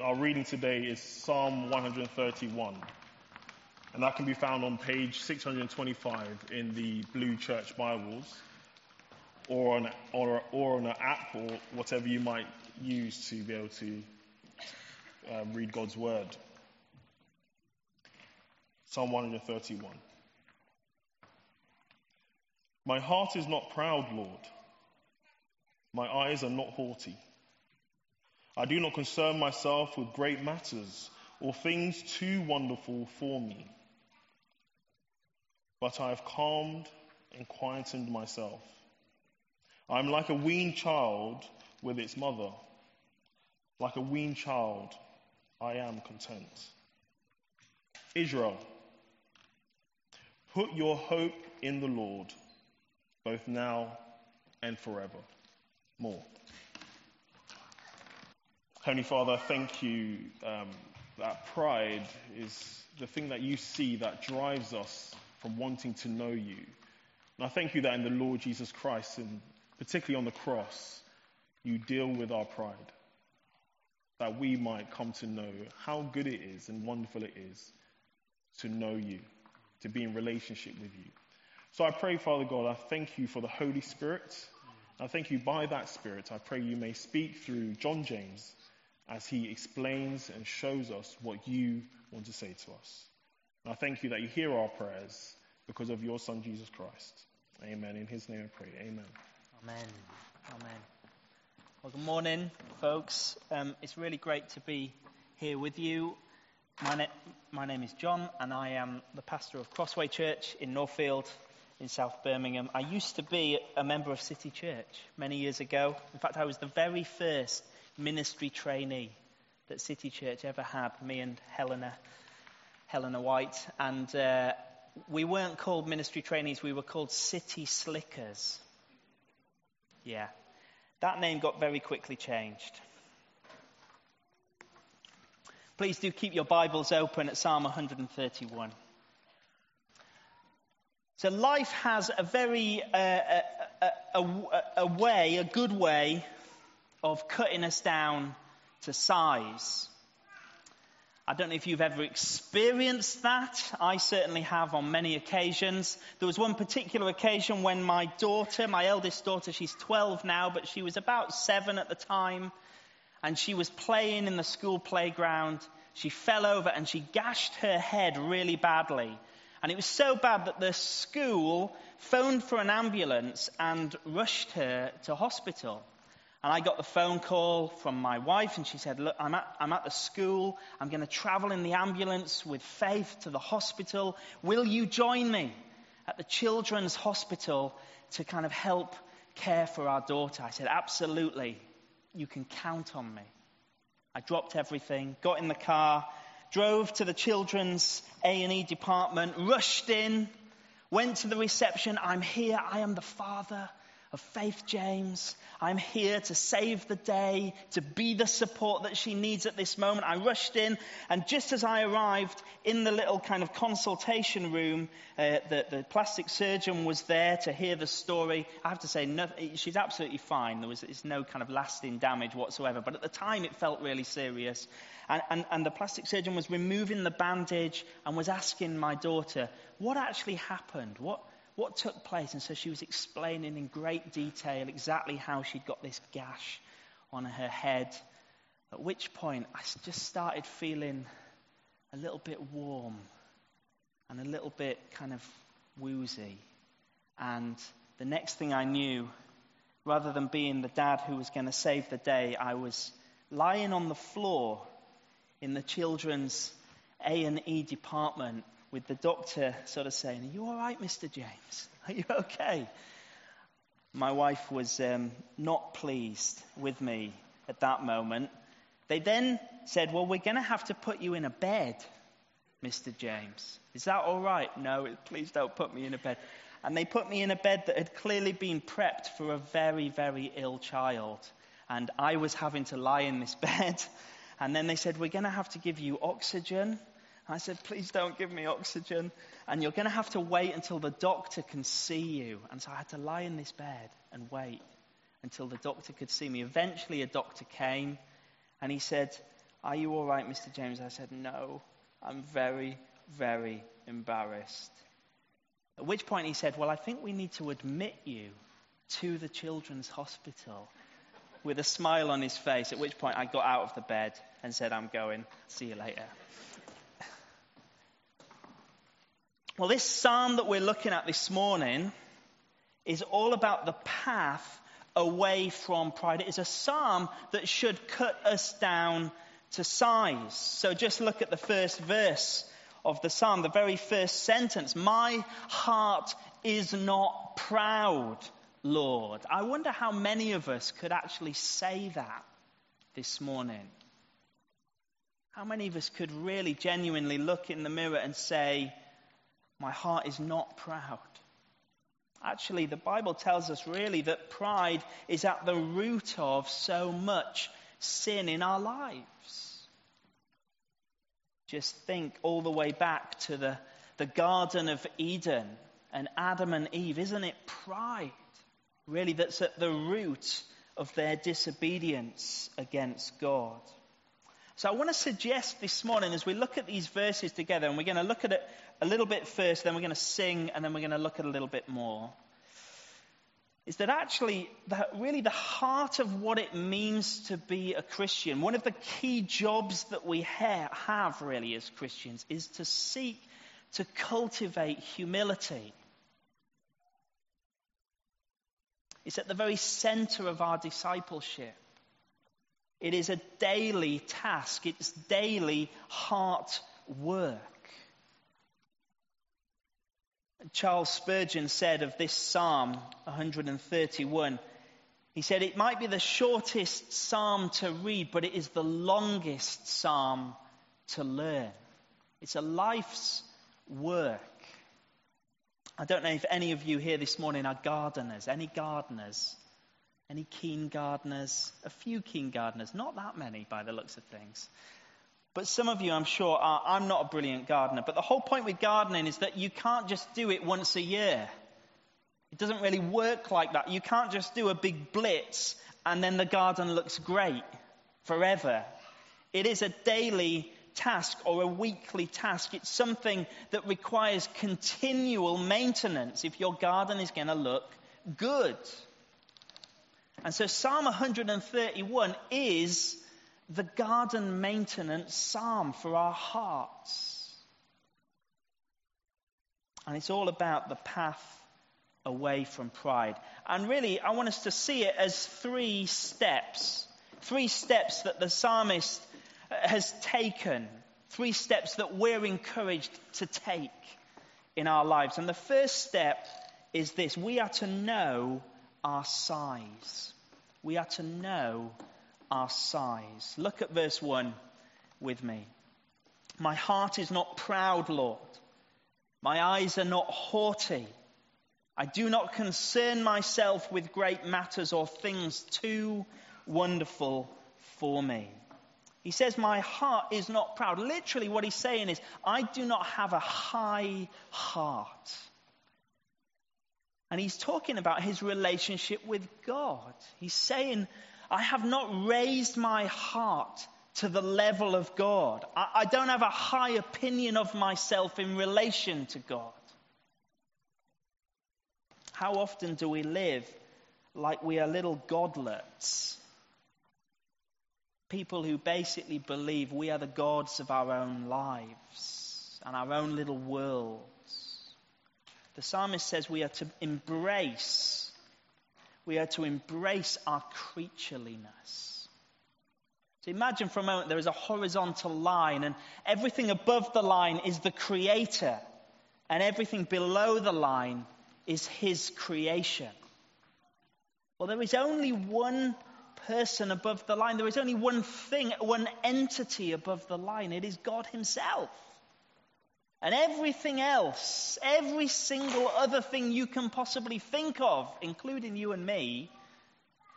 Our reading today is Psalm 131, and that can be found on page 625 in the Blue Church Bibles, or on, or, or on an app, or whatever you might use to be able to um, read God's Word. Psalm 131. My heart is not proud, Lord. My eyes are not haughty. I do not concern myself with great matters or things too wonderful for me. But I have calmed and quietened myself. I am like a weaned child with its mother. Like a weaned child, I am content. Israel, put your hope in the Lord, both now and forever. More. Heavenly Father, thank you um, that pride is the thing that you see that drives us from wanting to know you. And I thank you that in the Lord Jesus Christ, and particularly on the cross, you deal with our pride. That we might come to know how good it is and wonderful it is to know you, to be in relationship with you. So I pray, Father God, I thank you for the Holy Spirit. I thank you by that Spirit. I pray you may speak through John James as he explains and shows us what you want to say to us. And I thank you that you hear our prayers because of your Son, Jesus Christ. Amen. In his name I pray. Amen. Amen. Amen. Well, good morning, folks. Um, it's really great to be here with you. My, my name is John, and I am the pastor of Crossway Church in Northfield in South Birmingham. I used to be a member of City Church many years ago. In fact, I was the very first ministry trainee that City Church ever had, me and Helena, Helena White. And uh, we weren't called ministry trainees, we were called City Slickers. Yeah. That name got very quickly changed. Please do keep your Bibles open at Psalm 131. So, life has a very, uh, a, a, a, a way, a good way of cutting us down to size. I don't know if you've ever experienced that. I certainly have on many occasions. There was one particular occasion when my daughter, my eldest daughter, she's 12 now, but she was about seven at the time, and she was playing in the school playground. She fell over and she gashed her head really badly. And it was so bad that the school phoned for an ambulance and rushed her to hospital. And I got the phone call from my wife, and she said, Look, I'm at, I'm at the school. I'm going to travel in the ambulance with Faith to the hospital. Will you join me at the children's hospital to kind of help care for our daughter? I said, Absolutely. You can count on me. I dropped everything, got in the car, drove to the children's A&E department, rushed in, went to the reception. I'm here. I am the father of Faith James. I'm here to save the day, to be the support that she needs at this moment. I rushed in, and just as I arrived in the little kind of consultation room, uh, the, the, plastic surgeon was there to hear the story. I have to say, no, she's absolutely fine. There was no kind of lasting damage whatsoever. But at the time, it felt really serious. And, and, and the plastic surgeon was removing the bandage and was asking my daughter, what actually happened? What, what took place. And so she was explaining in great detail exactly how she'd got this gash on her head. At which point, I just started feeling a little bit warm and a little bit kind of woozy. And the next thing I knew, rather than being the dad who was going to save the day, I was lying on the floor in the children's A&E department with the doctor sort of saying, Are you all right, Mr. James? Are you okay? My wife was um, not pleased with me at that moment. They then said, Well, we're going to have to put you in a bed, Mr. James. Is that all right? No, please don't put me in a bed. And they put me in a bed that had clearly been prepped for a very, very ill child. And I was having to lie in this bed. And then they said, We're going to have to give you oxygen I said, please don't give me oxygen. And you're going to have to wait until the doctor can see you. And so I had to lie in this bed and wait until the doctor could see me. Eventually, a doctor came and he said, Are you all right, Mr. James? I said, No, I'm very, very embarrassed. At which point he said, Well, I think we need to admit you to the children's hospital with a smile on his face. At which point I got out of the bed and said, I'm going. See you later. Well, this psalm that we're looking at this morning is all about the path away from pride. It is a psalm that should cut us down to size. So just look at the first verse of the psalm, the very first sentence. My heart is not proud, Lord. I wonder how many of us could actually say that this morning. How many of us could really genuinely look in the mirror and say, My heart is not proud? Actually, the Bible tells us really that pride is at the root of so much sin in our lives. Just think all the way back to the, the Garden of Eden and Adam and Eve. Isn't it pride, really, that's at the root of their disobedience against God? So I want to suggest this morning as we look at these verses together, and we're going to look at it a little bit first, then we're going to sing, and then we're going to look at a little bit more. Is that actually the, really the heart of what it means to be a Christian? One of the key jobs that we ha- have really as Christians is to seek to cultivate humility. It's at the very center of our discipleship. It is a daily task, it's daily heart work. Charles Spurgeon said of this Psalm 131, he said, It might be the shortest psalm to read, but it is the longest psalm to learn. It's a life's work. I don't know if any of you here this morning are gardeners. Any gardeners? Any keen gardeners? A few keen gardeners. Not that many by the looks of things. But some of you, I'm sure, are, I'm not a brilliant gardener. But the whole point with gardening is that you can't just do it once a year. It doesn't really work like that. You can't just do a big blitz and then the garden looks great forever. It is a daily task or a weekly task. It's something that requires continual maintenance if your garden is going to look good. And so Psalm 131 is the garden maintenance psalm for our hearts. And it's all about the path away from pride. And really, I want us to see it as three steps. Three steps that the psalmist uh, has taken. Three steps that we're encouraged to take in our lives. And the first step is this we are to know our size. We are to know our size. Look at verse 1 with me. My heart is not proud, Lord. My eyes are not haughty. I do not concern myself with great matters or things too wonderful for me. He says, My heart is not proud. Literally, what he's saying is, I do not have a high heart. And he's talking about his relationship with God. He's saying, I have not raised my heart to the level of God. I, I don't have a high opinion of myself in relation to God. How often do we live like we are little godlets? People who basically believe we are the gods of our own lives and our own little worlds. The psalmist says we are to embrace we are to embrace our creatureliness. So imagine for a moment there is a horizontal line, and everything above the line is the Creator, and everything below the line is His creation. Well, there is only one person above the line. There is only one thing, one entity above the line. It is God Himself. And everything else, every single other thing you can possibly think of, including you and me,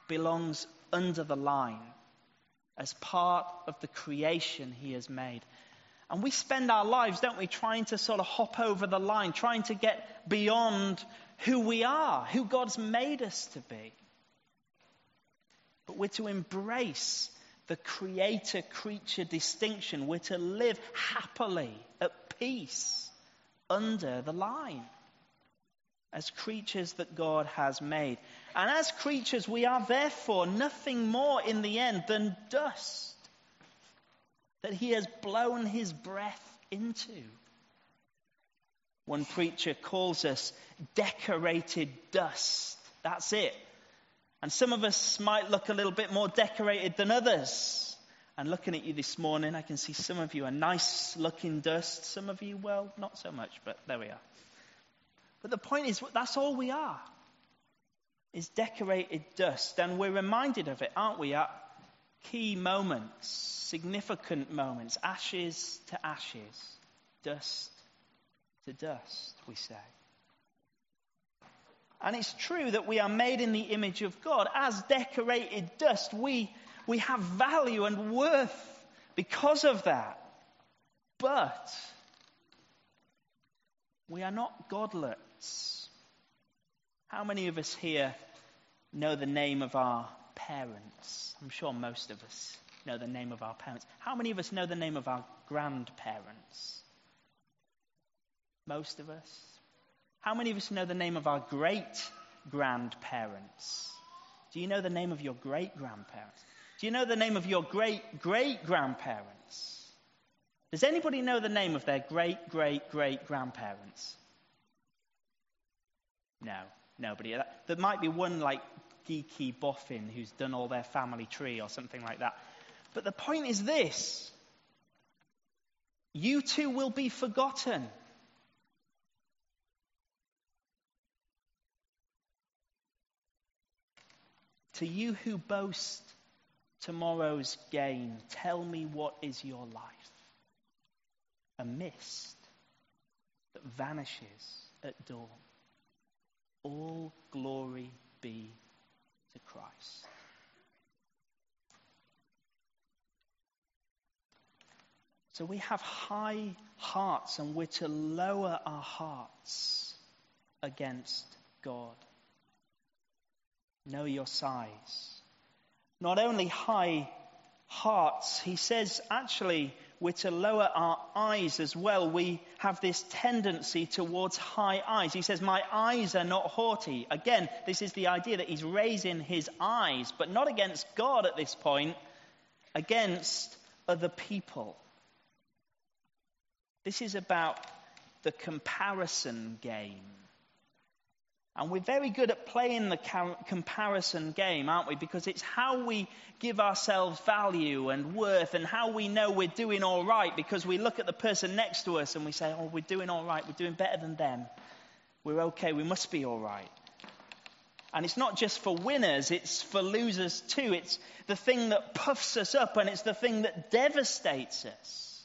belongs under the line as part of the creation he has made. And we spend our lives, don't we, trying to sort of hop over the line, trying to get beyond who we are, who God's made us to be. But we're to embrace the creator creature distinction. We're to live happily, at peace, under the line, as creatures that God has made. And as creatures, we are therefore nothing more in the end than dust that He has blown His breath into. One preacher calls us decorated dust. That's it. And some of us might look a little bit more decorated than others. And looking at you this morning, I can see some of you are nice looking dust. Some of you, well, not so much, but there we are. But the point is, that's all we are, is decorated dust. And we're reminded of it, aren't we, at key moments, significant moments, ashes to ashes, dust to dust, we say. And it's true that we are made in the image of God. As decorated dust, we, we have value and worth because of that. But we are not godlets. How many of us here know the name of our parents? I'm sure most of us know the name of our parents. How many of us know the name of our grandparents? Most of us. How many of us know the name of our great grandparents? Do you know the name of your great grandparents? Do you know the name of your great great grandparents? Does anybody know the name of their great great great grandparents? No, nobody. There might be one like geeky boffin who's done all their family tree or something like that. But the point is this you too will be forgotten. To you who boast tomorrow's gain, tell me what is your life? A mist that vanishes at dawn. All glory be to Christ. So we have high hearts and we're to lower our hearts against God know your size. Not only high hearts, he says actually we're to lower our eyes as well. We have this tendency towards high eyes. He says, My eyes are not haughty. Again, this is the idea that he's raising his eyes, but not against God at this point, against other people. This is about the comparison game. And we're very good at playing the comparison game, aren't we? Because it's how we give ourselves value and worth and how we know we're doing all right because we look at the person next to us and we say, oh, we're doing all right. We're doing better than them. We're okay. We must be all right. And it's not just for winners, it's for losers too. It's the thing that puffs us up and it's the thing that devastates us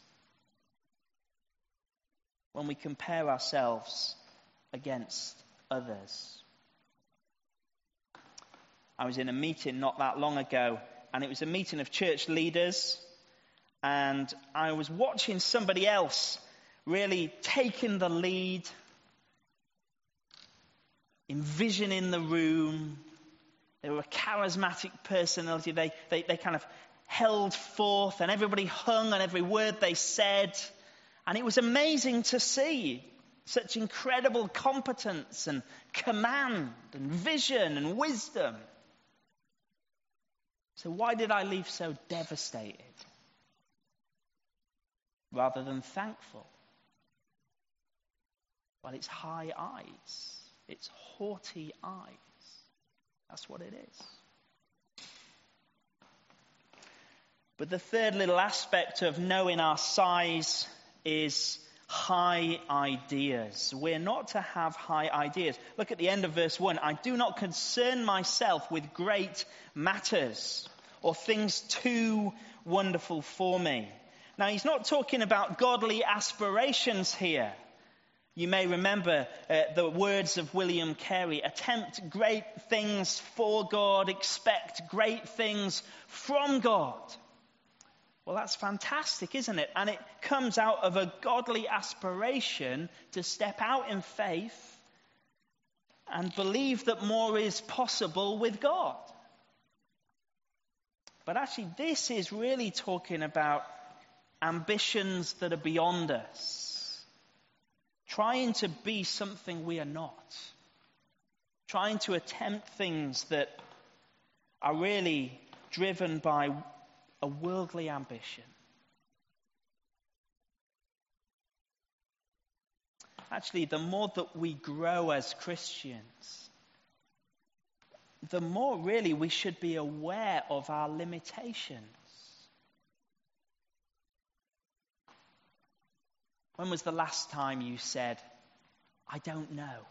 when we compare ourselves against others. I was in a meeting not that long ago, and it was a meeting of church leaders, and I was watching somebody else really taking the lead, envisioning the room. They were a charismatic personality. They, they, they kind of held forth, and everybody hung on every word they said. And it was amazing to see such incredible competence and command and vision and wisdom. So, why did I leave so devastated rather than thankful? Well, it's high eyes, it's haughty eyes. That's what it is. But the third little aspect of knowing our size is high ideas. We're not to have high ideas. Look at the end of verse 1. I do not concern myself with great matters or things too wonderful for me. Now, he's not talking about godly aspirations here. You may remember uh, the words of William Carey attempt great things for God, expect great things from God. Well, that's fantastic, isn't it? And it comes out of a godly aspiration to step out in faith and believe that more is possible with God. But actually, this is really talking about ambitions that are beyond us, trying to be something we are not, trying to attempt things that are really driven by a worldly ambition. Actually, the more that we grow as Christians, the more really we should be aware of our limitations. When was the last time you said, I don't know?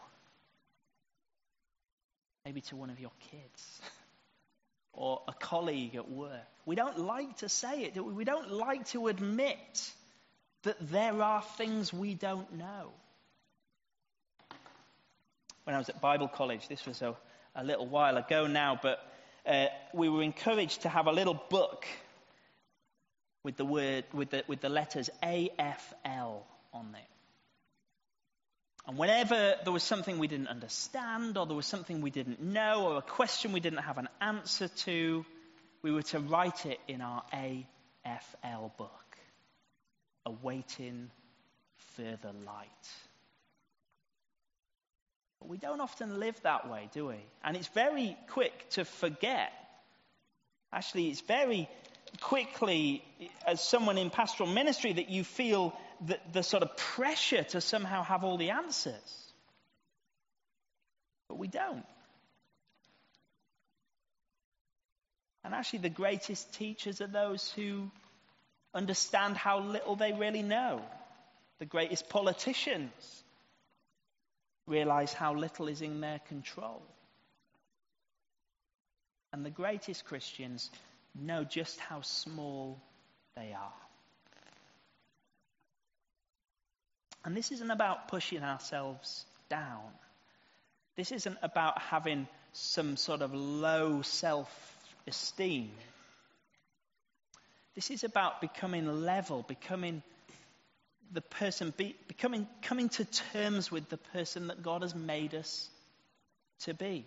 Maybe to one of your kids or a colleague at work. We don't like to say it, we? we don't like to admit that there are things we don't know. When I was at Bible college, this was a, a little while ago now, but uh, we were encouraged to have a little book with the word with the, with the letters AFL on it. And whenever there was something we didn't understand, or there was something we didn't know, or a question we didn't have an answer to, we were to write it in our AFL book, awaiting further light. But we don't often live that way, do we? And it's very quick to forget. Actually, it's very quickly, as someone in pastoral ministry, that you feel the, the sort of pressure to somehow have all the answers. But we don't. And actually, the greatest teachers are those who understand how little they really know. The greatest politicians realize how little is in their control. And the greatest Christians know just how small they are. And this isn't about pushing ourselves down. This isn't about having some sort of low self esteem. This is about becoming level, becoming the person, be, becoming, coming to terms with the person that God has made us to be.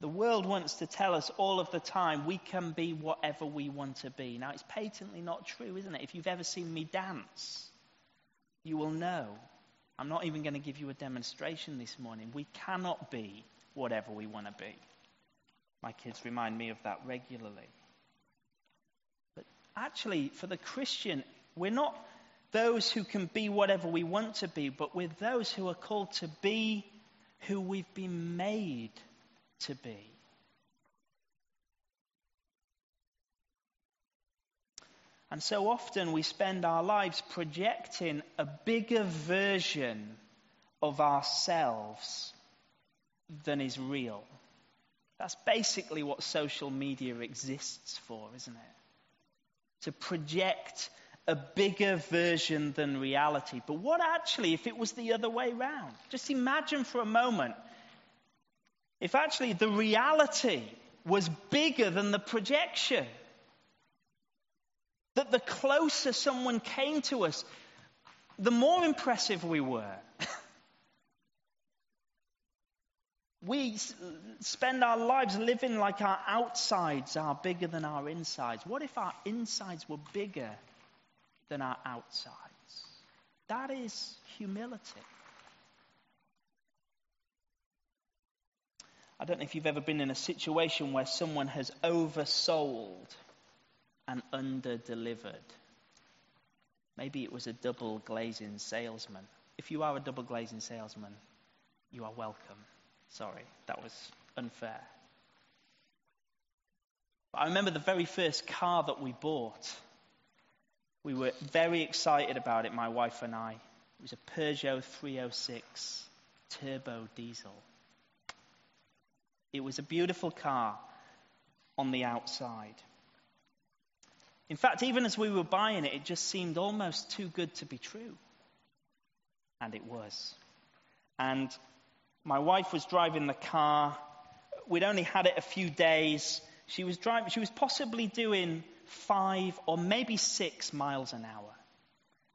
The world wants to tell us all of the time we can be whatever we want to be. Now, it's patently not true, isn't it? If you've ever seen me dance, you will know. I'm not even going to give you a demonstration this morning. We cannot be whatever we want to be. My kids remind me of that regularly. But actually, for the Christian, we're not those who can be whatever we want to be, but we're those who are called to be who we've been made to be. And so often we spend our lives projecting a bigger version of ourselves than is real. That's basically what social media exists for, isn't it? To project a bigger version than reality. But what actually if it was the other way round? Just imagine for a moment if actually the reality was bigger than the projection. That the closer someone came to us, the more impressive we were. we spend our lives living like our outsides are bigger than our insides. What if our insides were bigger than our outsides? That is humility. I don't know if you've ever been in a situation where someone has oversold and under-delivered. Maybe it was a double glazing salesman. If you are a double glazing salesman, you are welcome. Sorry, that was unfair. But I remember the very first car that we bought. We were very excited about it, my wife and I. It was a Peugeot 306 turbo diesel. It was a beautiful car on the outside. In fact, even as we were buying it, it just seemed almost too good to be true. And it was. And my wife was driving the car. We'd only had it a few days. She was driving, she was possibly doing five or maybe six miles an hour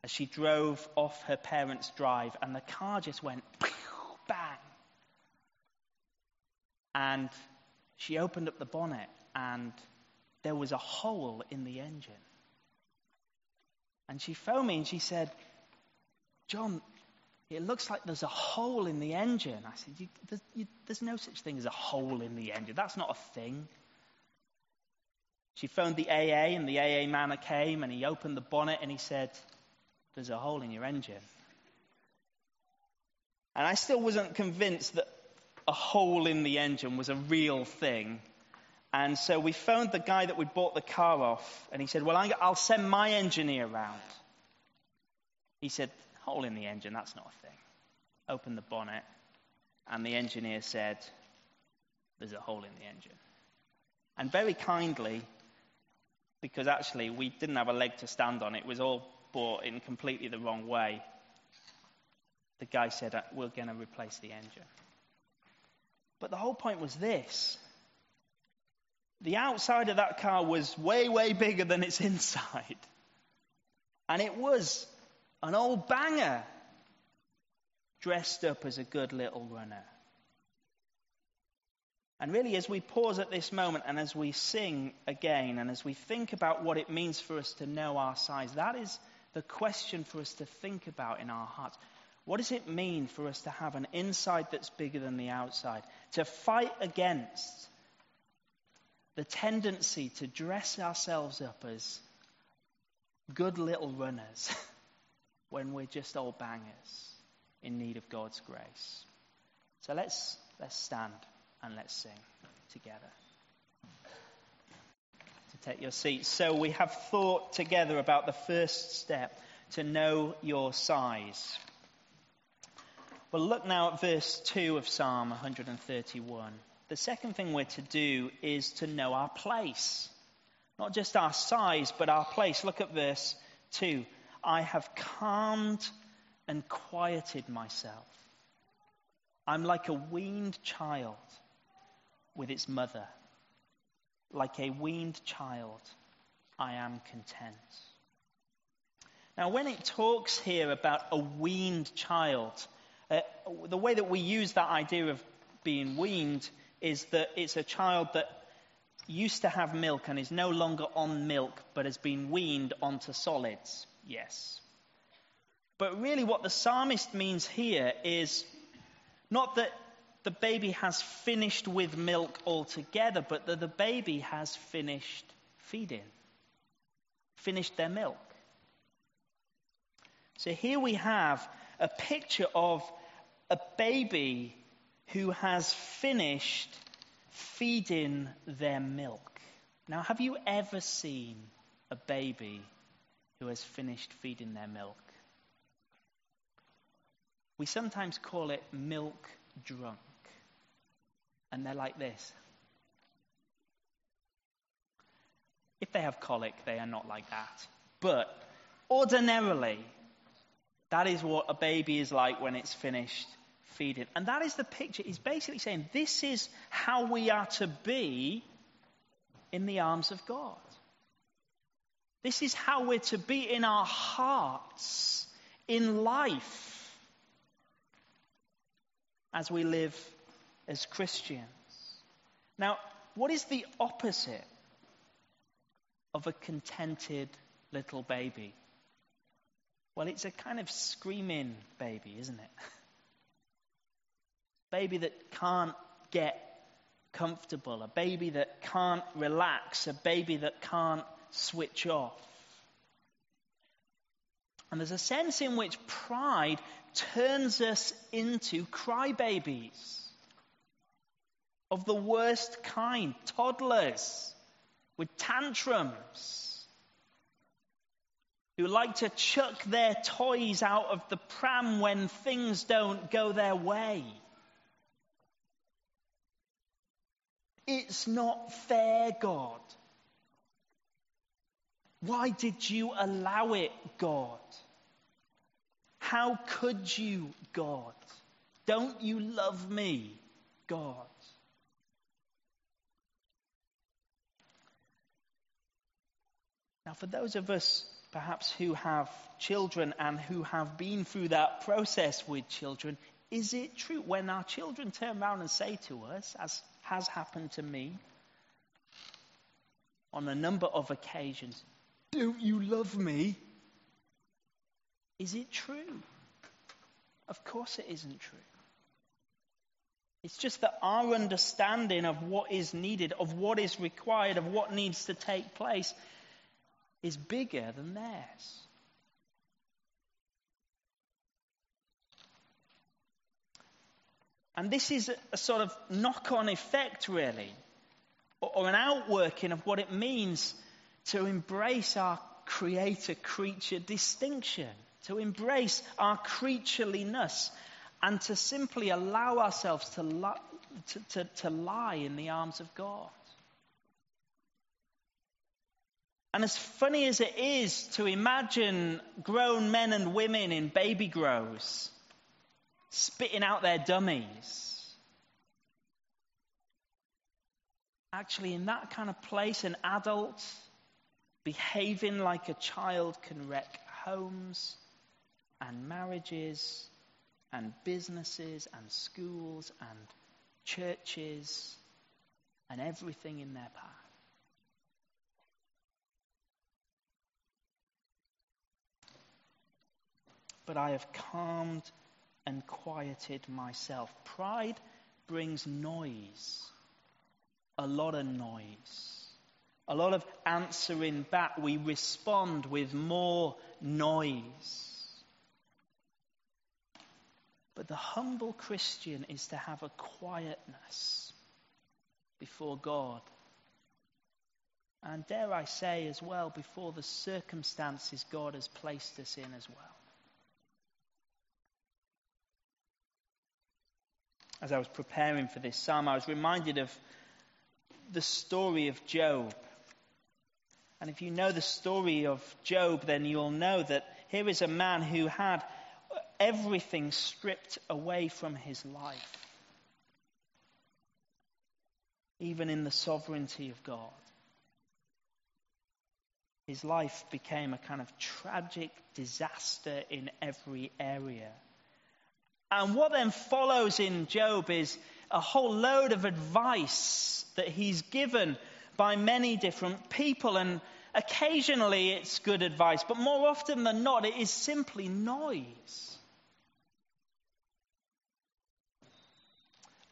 as she drove off her parents' drive, and the car just went bang. And she opened up the bonnet and there was a hole in the engine. And she phoned me and she said, John, it looks like there's a hole in the engine. I said, you, there's, you, there's no such thing as a hole in the engine. That's not a thing. She phoned the AA, and the AA man came and he opened the bonnet and he said, There's a hole in your engine. And I still wasn't convinced that a hole in the engine was a real thing. And so we phoned the guy that we bought the car off, and he said, Well, I'll send my engineer round. He said, Hole in the engine, that's not a thing. Opened the bonnet, and the engineer said, There's a hole in the engine. And very kindly, because actually we didn't have a leg to stand on, it was all bought in completely the wrong way. The guy said, We're going to replace the engine. But the whole point was this the outside of that car was way, way bigger than its inside. And it was an old banger dressed up as a good little runner. And really, as we pause at this moment and as we sing again and as we think about what it means for us to know our size, that is the question for us to think about in our hearts. What does it mean for us to have an inside that's bigger than the outside? To fight against the tendency to dress ourselves up as good little runners when we're just old bangers in need of God's grace. So let's, let's stand and let's sing together. To take your seats. So we have thought together about the first step to know your size. Well, look now at verse 2 of Psalm 131. The second thing we're to do is to know our place. Not just our size, but our place. Look at verse 2. I have calmed and quieted myself. I'm like a weaned child with its mother. Like a weaned child, I am content. Now, when it talks here about a weaned child, uh, the way that we use that idea of being weaned is that it's a child that used to have milk and is no longer on milk but has been weaned onto solids. Yes. But really, what the psalmist means here is not that the baby has finished with milk altogether, but that the baby has finished feeding, finished their milk. So here we have a picture of a baby who has finished feeding their milk. Now, have you ever seen a baby who has finished feeding their milk? We sometimes call it milk drunk and they're like this. If they have colic, they are not like that. But ordinarily, that is what a baby is like when it's finished And that is the picture. He's basically saying this is how we are to be in the arms of God. This is how we're to be in our hearts, in life, as we live as Christians. Now, what is the opposite of a contented little baby? Well, it's a kind of screaming baby, isn't it? baby that can't get comfortable, a baby that can't relax, a baby that can't switch off. And there's a sense in which pride turns us into crybabies of the worst kind, toddlers with tantrums, who like to chuck their toys out of the pram when things don't go their way. It's not fair, God. Why did you allow it, God? How could you, God? Don't you love me, God? Now, for those of us perhaps who have children and who have been through that process with children, is it true when our children turn around and say to us, as has happened to me, on a number of occasions, Don't you love me? Is it true? Of course it isn't true. It's just that our understanding of what is needed, of what is required, of what needs to take place is bigger than theirs. And this is a, sort of knock on effect, really, or, an outworking of what it means to embrace our creator creature distinction, to embrace our creatureliness, and to simply allow ourselves to, to, to, to lie in the arms of God. And as funny as it is to imagine grown men and women in baby grows spitting out their dummies, actually, in that kind of place, an adult behaving like a child can wreck homes and marriages and businesses and schools and churches and everything in their path. But I have calmed and quieted myself. Pride brings noise, a lot of noise, a lot of answering back. We respond with more noise. But the humble Christian is to have a quietness before God. And dare I say as well, before the circumstances God has placed us in as well. As I was preparing for this psalm, I was reminded of the story of Job. And if you know the story of Job, then you'll know that here is a man who had everything stripped away from his life, even in the sovereignty of God. His life became a kind of tragic disaster in every area. And what then follows in Job is a whole load of advice that he's given by many different people. And occasionally it's good advice, but more often than not, it is simply noise.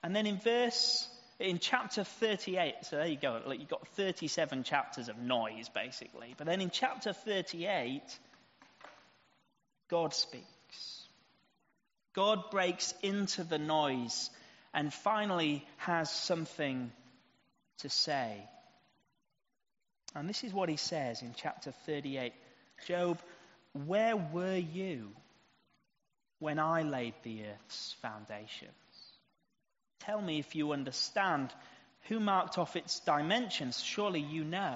And then in verse, in chapter 38, so there you go, you've got 37 chapters of noise basically. But then in chapter 38, God speaks. God breaks into the noise and finally has something to say. And this is what he says in chapter 38 Job, where were you when I laid the earth's foundations? Tell me if you understand. Who marked off its dimensions? Surely you know.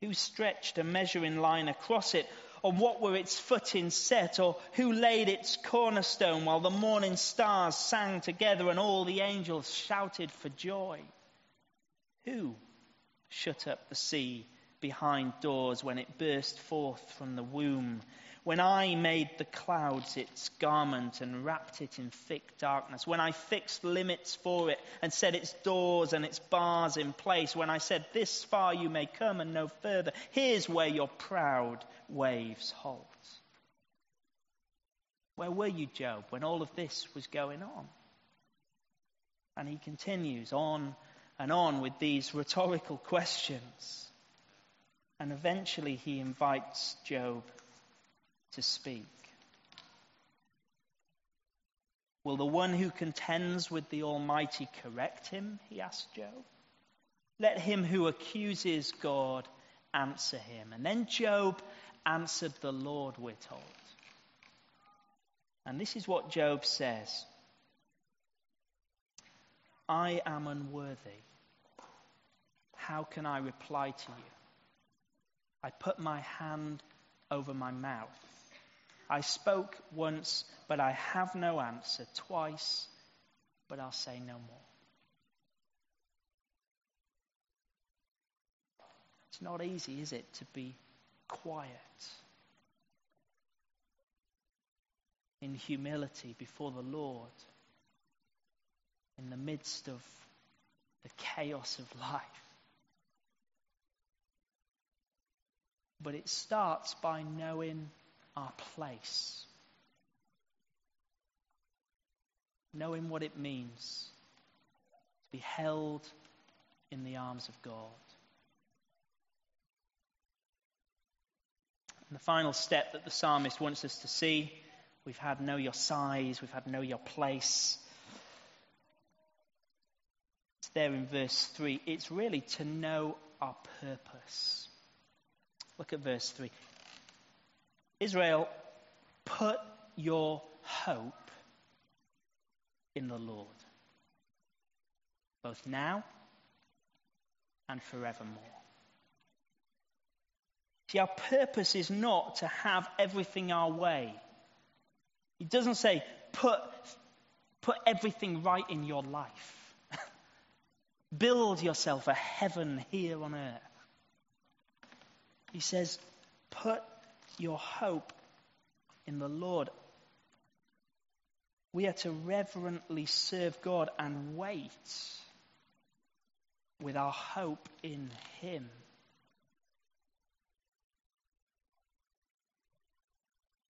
Who stretched a measuring line across it? Or what were its footings set? Or who laid its cornerstone while the morning stars sang together and all the angels shouted for joy? Who shut up the sea behind doors when it burst forth from the womb? When I made the clouds its garment and wrapped it in thick darkness, when I fixed limits for it and set its doors and its bars in place, when I said, This far you may come and no further, here's where your proud waves halt. Where were you, Job, when all of this was going on? And he continues on and on with these rhetorical questions. And eventually he invites Job to speak? Will the one who contends with the Almighty correct him? He asked Job. Let him who accuses God answer him. And then Job answered the Lord, we're told. And this is what Job says I am unworthy. How can I reply to you? I put my hand over my mouth. I spoke once, but I have no answer. Twice, but I'll say no more. It's not easy, is it, to be quiet in humility before the Lord in the midst of the chaos of life. But it starts by knowing our place, knowing what it means to be held in the arms of God. And the final step that the psalmist wants us to see we've had know your size, we've had know your place. It's there in verse 3. It's really to know our purpose. Look at verse 3. Israel, put your hope in the Lord, both now and forevermore. See, our purpose is not to have everything our way. He doesn't say, put, put everything right in your life. Build yourself a heaven here on earth. He says, put your hope in the Lord. We are to reverently serve God and wait with our hope in Him.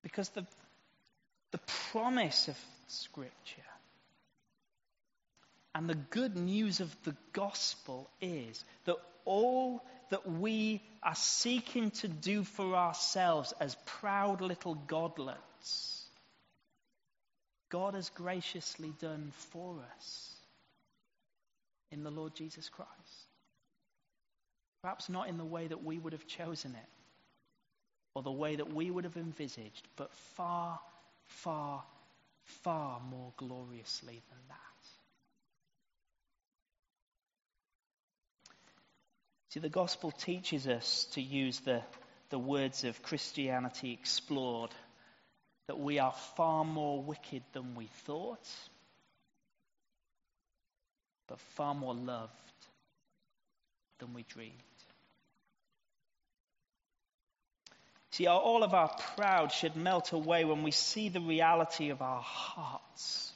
Because the, the promise of Scripture and the good news of the gospel is that all that we are seeking to do for ourselves as proud little godlets, God has graciously done for us in the Lord Jesus Christ. Perhaps not in the way that we would have chosen it or the way that we would have envisaged, but far, far, far more gloriously than that. See, the gospel teaches us to use the, the words of Christianity explored that we are far more wicked than we thought, but far more loved than we dreamed. See, all of our pride should melt away when we see the reality of our hearts.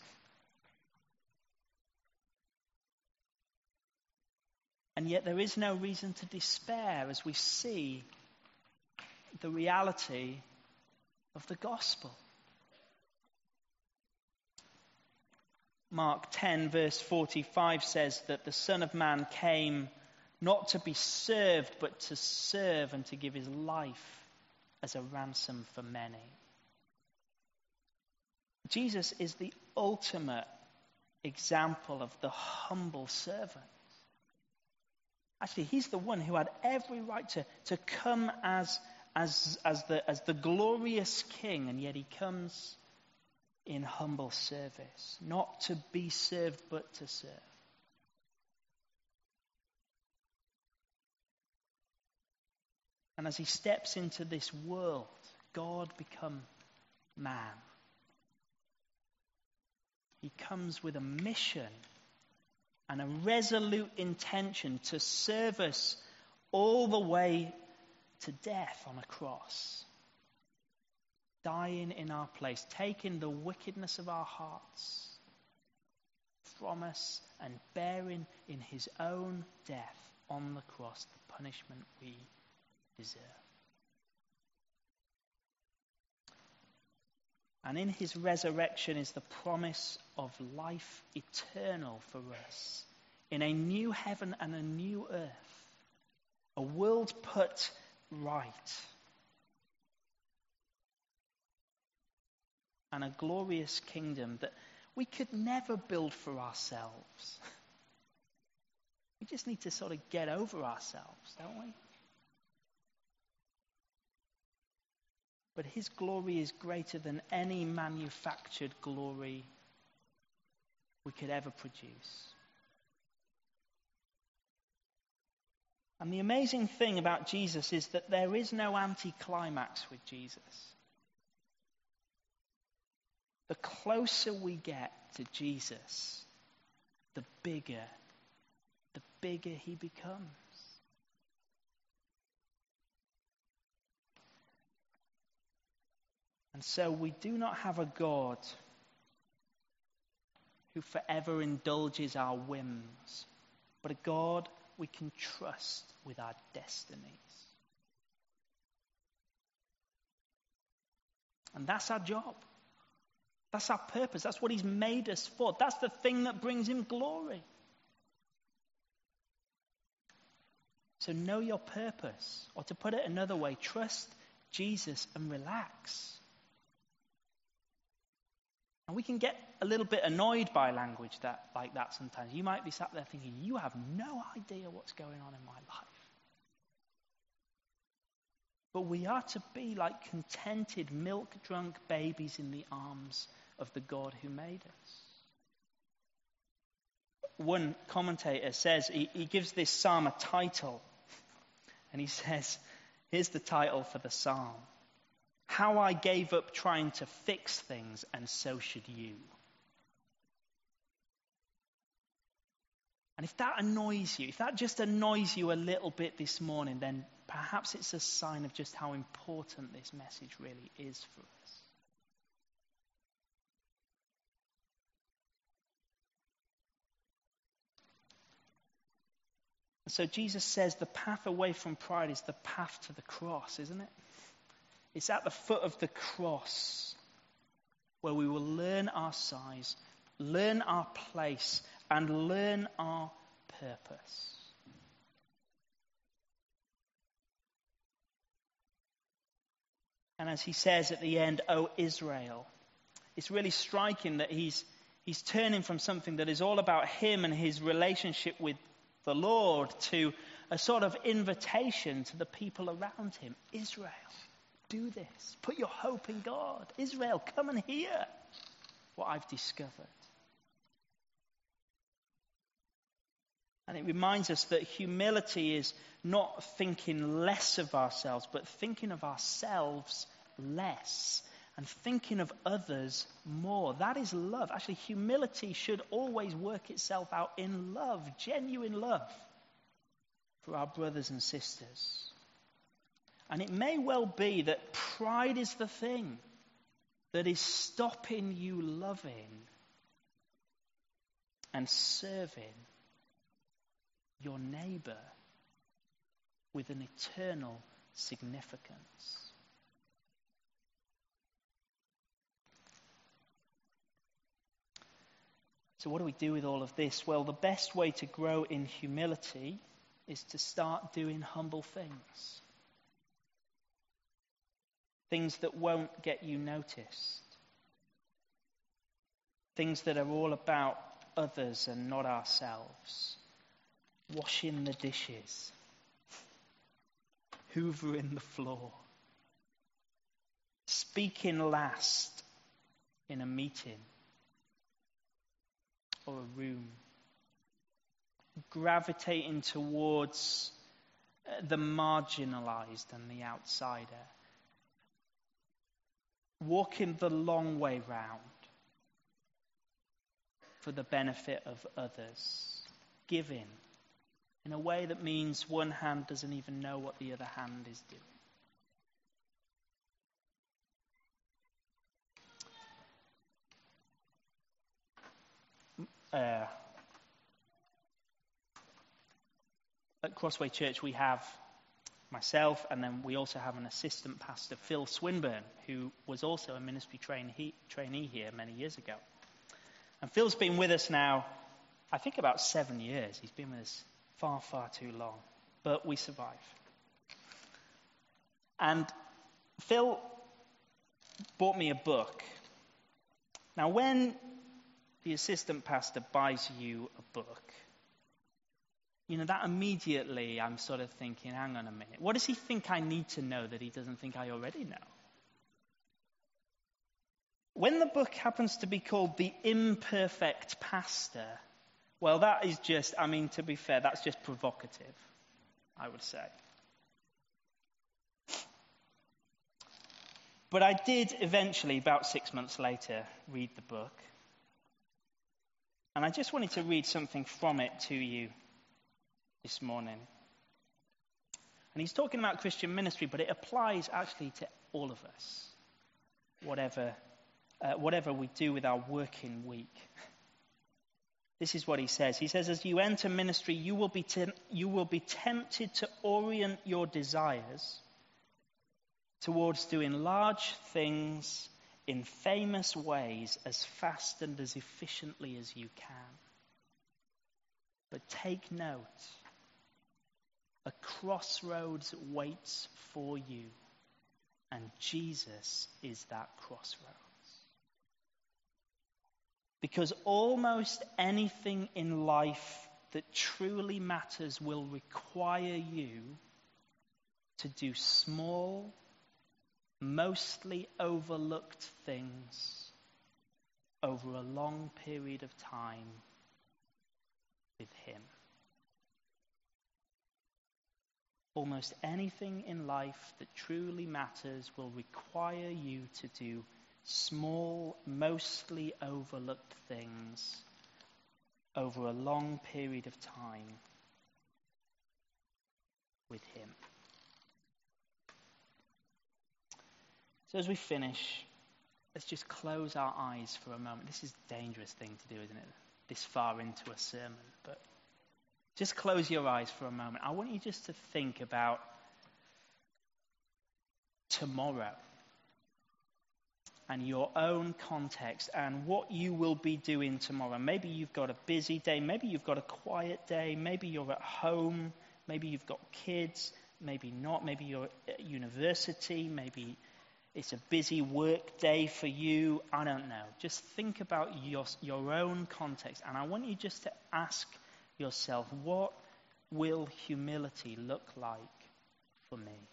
And yet there is no reason to despair as we see the reality of the gospel. Mark 10, verse 45 says that the Son of Man came not to be served, but to serve and to give his life as a ransom for many. Jesus is the ultimate example of the humble servant. Actually, he's the one who had every right to, to come as, as, as, the, as the glorious king, and yet he comes in humble service, not to be served, but to serve. And as he steps into this world, God become man. He comes with a mission and a resolute intention to serve us all the way to death on a cross. Dying in our place, taking the wickedness of our hearts from us and bearing in his own death on the cross the punishment we deserve. And in his resurrection is the promise of life eternal for us in a new heaven and a new earth, a world put right, and a glorious kingdom that we could never build for ourselves. We just need to sort of get over ourselves, don't we? But his glory is greater than any manufactured glory we could ever produce. And the amazing thing about Jesus is that there is no anticlimax with Jesus. The closer we get to Jesus, the bigger, the bigger he becomes. And so we do not have a God who forever indulges our whims, but a God we can trust with our destinies. And that's our job. That's our purpose. That's what He's made us for. That's the thing that brings Him glory. So know your purpose. Or to put it another way, trust Jesus and relax. And we can get a little bit annoyed by language that, like that sometimes. You might be sat there thinking, you have no idea what's going on in my life. But we are to be like contented, milk drunk babies in the arms of the God who made us. One commentator says, he, he gives this psalm a title. And he says, here's the title for the psalm How I gave up trying to fix things, and so should you. And if that annoys you, if that just annoys you a little bit this morning, then perhaps it's a sign of just how important this message really is for us. So Jesus says the path away from pride is the path to the cross, isn't it? It's at the foot of the cross where we will learn our size, learn our place, and learn our purpose. And as he says at the end, O Israel, it's really striking that he's, he's turning from something that is all about him and his relationship with the Lord to a sort of invitation to the people around him. Israel, do this. Put your hope in God. Israel, come and hear what I've discovered. And it reminds us that humility is not thinking less of ourselves, but thinking of ourselves less and thinking of others more. That is love. Actually, humility should always work itself out in love, genuine love for our brothers and sisters. And it may well be that pride is the thing that is stopping you loving and serving your neighbor with an eternal significance. So, what do we do with all of this? Well, the best way to grow in humility is to start doing humble things. Things that won't get you noticed. Things that are all about others and not ourselves. Washing the dishes. Hoovering the floor. Speaking last in a meeting or a room. Gravitating towards the marginalized and the outsider. Walking the long way round for the benefit of others. Giving in a way that means one hand doesn't even know what the other hand is doing. uh, at Crossway Church, we have myself, and then we also have an assistant pastor, Phil Swinburne, who was also a ministry trainee, trainee here many years ago. And Phil's been with us now, I think about seven years. He's been with us far, far too long. But we survive. And Phil bought me a book. Now, when the assistant pastor buys you a book, you know, that immediately I'm sort of thinking, hang on a minute, what does he think I need to know that he doesn't think I already know? When the book happens to be called The Imperfect Pastor, well, that is just, I mean, to be fair, that's just provocative, I would say. But I did eventually, about six months later, read the book. And I just wanted to read something from it to you this morning. And he's talking about Christian ministry, but it applies actually to all of us, whatever, uh, whatever we do with our working week. This is what he says. He says, As you enter ministry, you will be, you will be tempted to orient your desires towards doing large things in famous ways as fast and as efficiently as you can. But take note a crossroads waits for you, and Jesus is that crossroads. Because almost anything in life that truly matters will require you to do small, mostly overlooked things over a long period of time with Him. Almost anything in life that truly matters will require you to do small, mostly overlooked things over a long period of time with Him. So, as we finish, let's just close our eyes for a moment. This is a dangerous thing to do, isn't it? This far into a sermon. But just close your eyes for a moment. I want you just to think about tomorrow and your own context and what you will be doing tomorrow. Maybe you've got a busy day, maybe you've got a quiet day, maybe you're at home, maybe you've got kids, maybe not, maybe you're at university, maybe it's a busy work day for you. I don't know. Just think about your, your own context. And I want you just to ask yourself what will humility look like for me?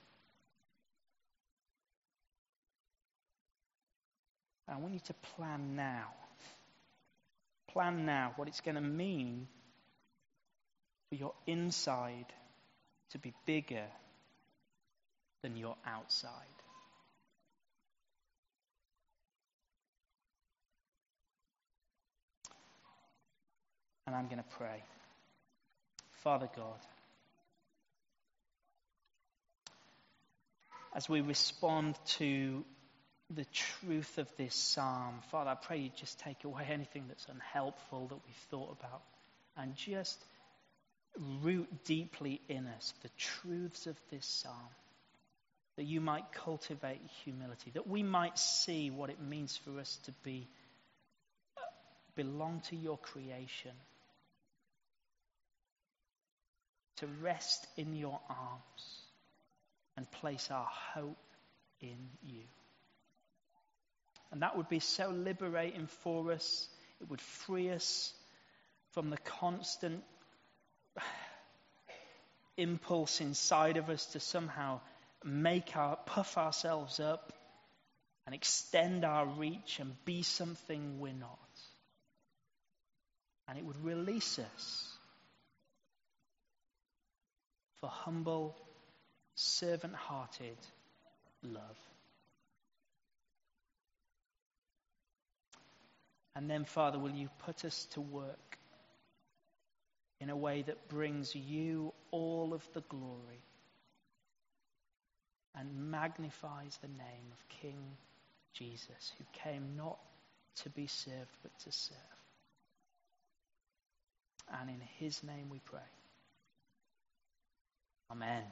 I want you to plan now. Plan now what it's going to mean for your inside to be bigger than your outside. And I'm going to pray. Father God, as we respond to the truth of this psalm, Father, I pray you just take away anything that's unhelpful that we've thought about and just root deeply in us the truths of this psalm. That you might cultivate humility, that we might see what it means for us to be uh, belong to your creation to rest in your arms and place our hope in you. And that would be so liberating for us. It would free us from the constant impulse inside of us to somehow make our puff ourselves up and extend our reach and be something we're not. And it would release us for humble, servant hearted love. And then, Father, will you put us to work in a way that brings you all of the glory and magnifies the name of King Jesus, who came not to be served, but to serve. And in his name we pray. Amen.